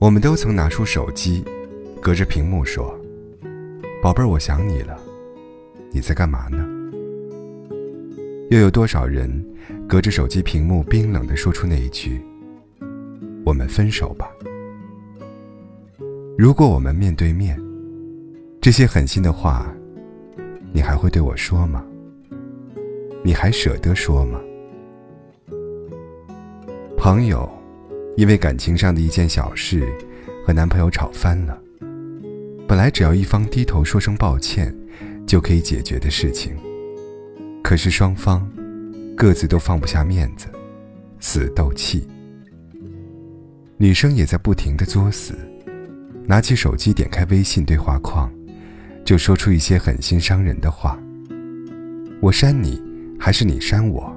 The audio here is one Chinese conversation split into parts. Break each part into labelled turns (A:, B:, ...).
A: 我们都曾拿出手机，隔着屏幕说：“宝贝儿，我想你了，你在干嘛呢？”又有多少人隔着手机屏幕冰冷地说出那一句：“我们分手吧。”如果我们面对面，这些狠心的话，你还会对我说吗？你还舍得说吗？朋友。因为感情上的一件小事，和男朋友吵翻了。本来只要一方低头说声抱歉，就可以解决的事情，可是双方各自都放不下面子，死斗气。女生也在不停的作死，拿起手机点开微信对话框，就说出一些狠心伤人的话。我删你，还是你删我？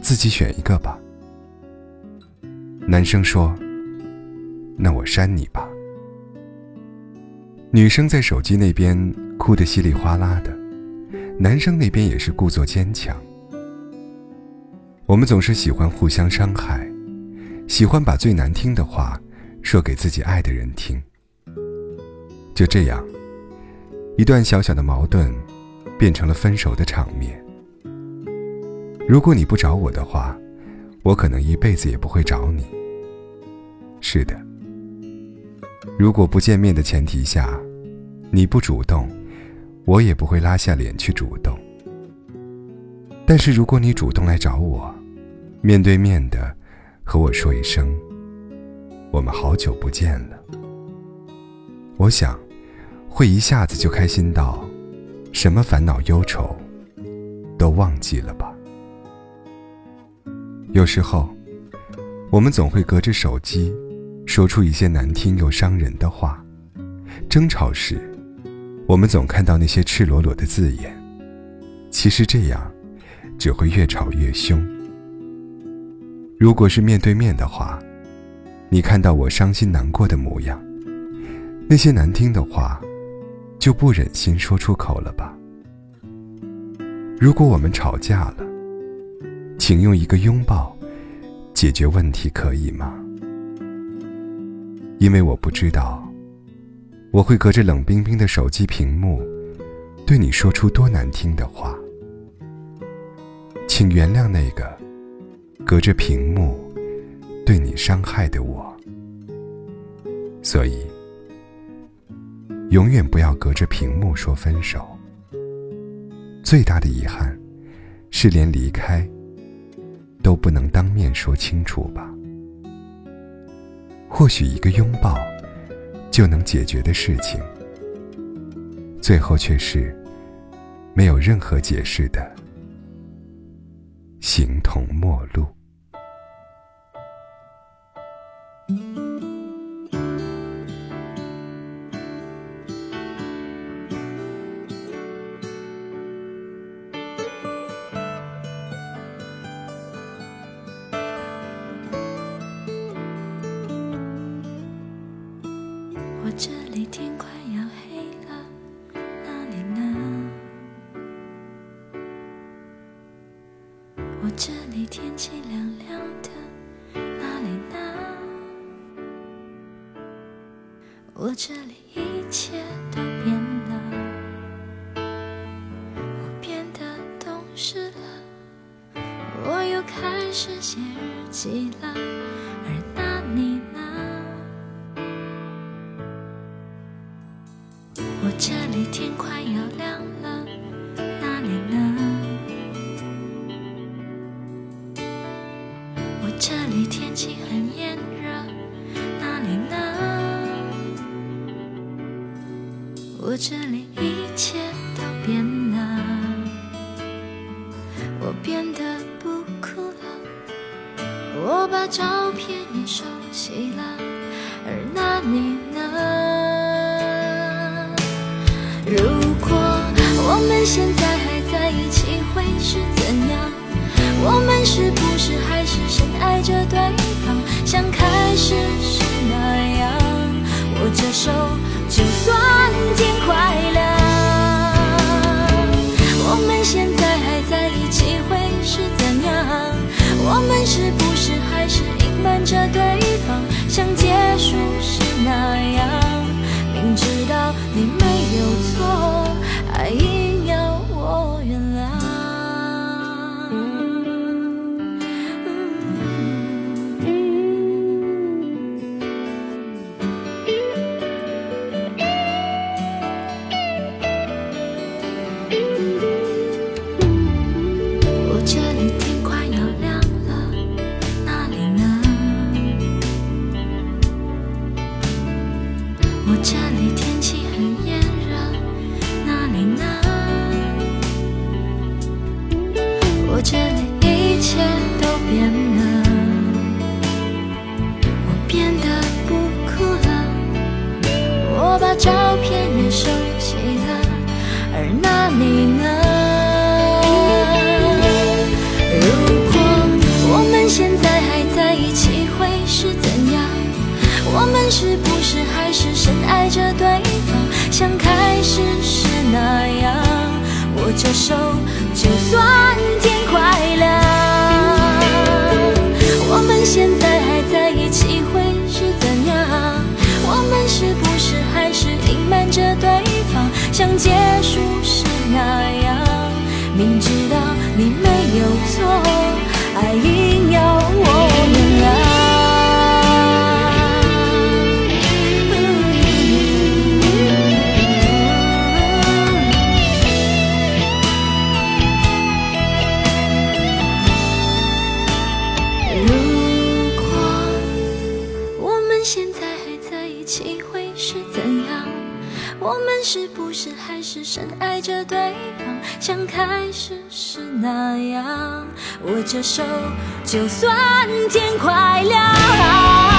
A: 自己选一个吧。男生说：“那我删你吧。”女生在手机那边哭得稀里哗啦的，男生那边也是故作坚强。我们总是喜欢互相伤害，喜欢把最难听的话说给自己爱的人听。就这样，一段小小的矛盾变成了分手的场面。如果你不找我的话，我可能一辈子也不会找你。是的，如果不见面的前提下，你不主动，我也不会拉下脸去主动。但是如果你主动来找我，面对面的和我说一声“我们好久不见了”，我想会一下子就开心到，什么烦恼忧愁都忘记了吧。有时候，我们总会隔着手机，说出一些难听又伤人的话。争吵时，我们总看到那些赤裸裸的字眼。其实这样，只会越吵越凶。如果是面对面的话，你看到我伤心难过的模样，那些难听的话，就不忍心说出口了吧？如果我们吵架了，请用一个拥抱解决问题，可以吗？因为我不知道，我会隔着冷冰冰的手机屏幕，对你说出多难听的话。请原谅那个隔着屏幕对你伤害的我。所以，永远不要隔着屏幕说分手。最大的遗憾，是连离开。都不能当面说清楚吧？或许一个拥抱就能解决的事情，最后却是没有任何解释的形同陌路。
B: 这里天气凉凉的，哪里呢？我这里一切都变了，我变得懂事了，我又开始写日记了，而那你呢？我？这里天快我这里一切都变了，我变得不哭了，我把照片也收起了，而那你呢？如果我们现在还在一起，会是怎样？我们是不是还是深爱着对方，像开始时那样？握着手，你没有错，还硬要我原谅。我这里天快要亮了，哪里呢？我这里天气变了，我变得不哭了，我把照片也收起了，而那里呢？如果我们现在还在一起，会是怎样？我们是不是还是深爱着对方，像开始时那样？握着手，就算天起，会是怎样？我们是不是还是深爱着对方，像开始时那样？握着手，就算天快亮。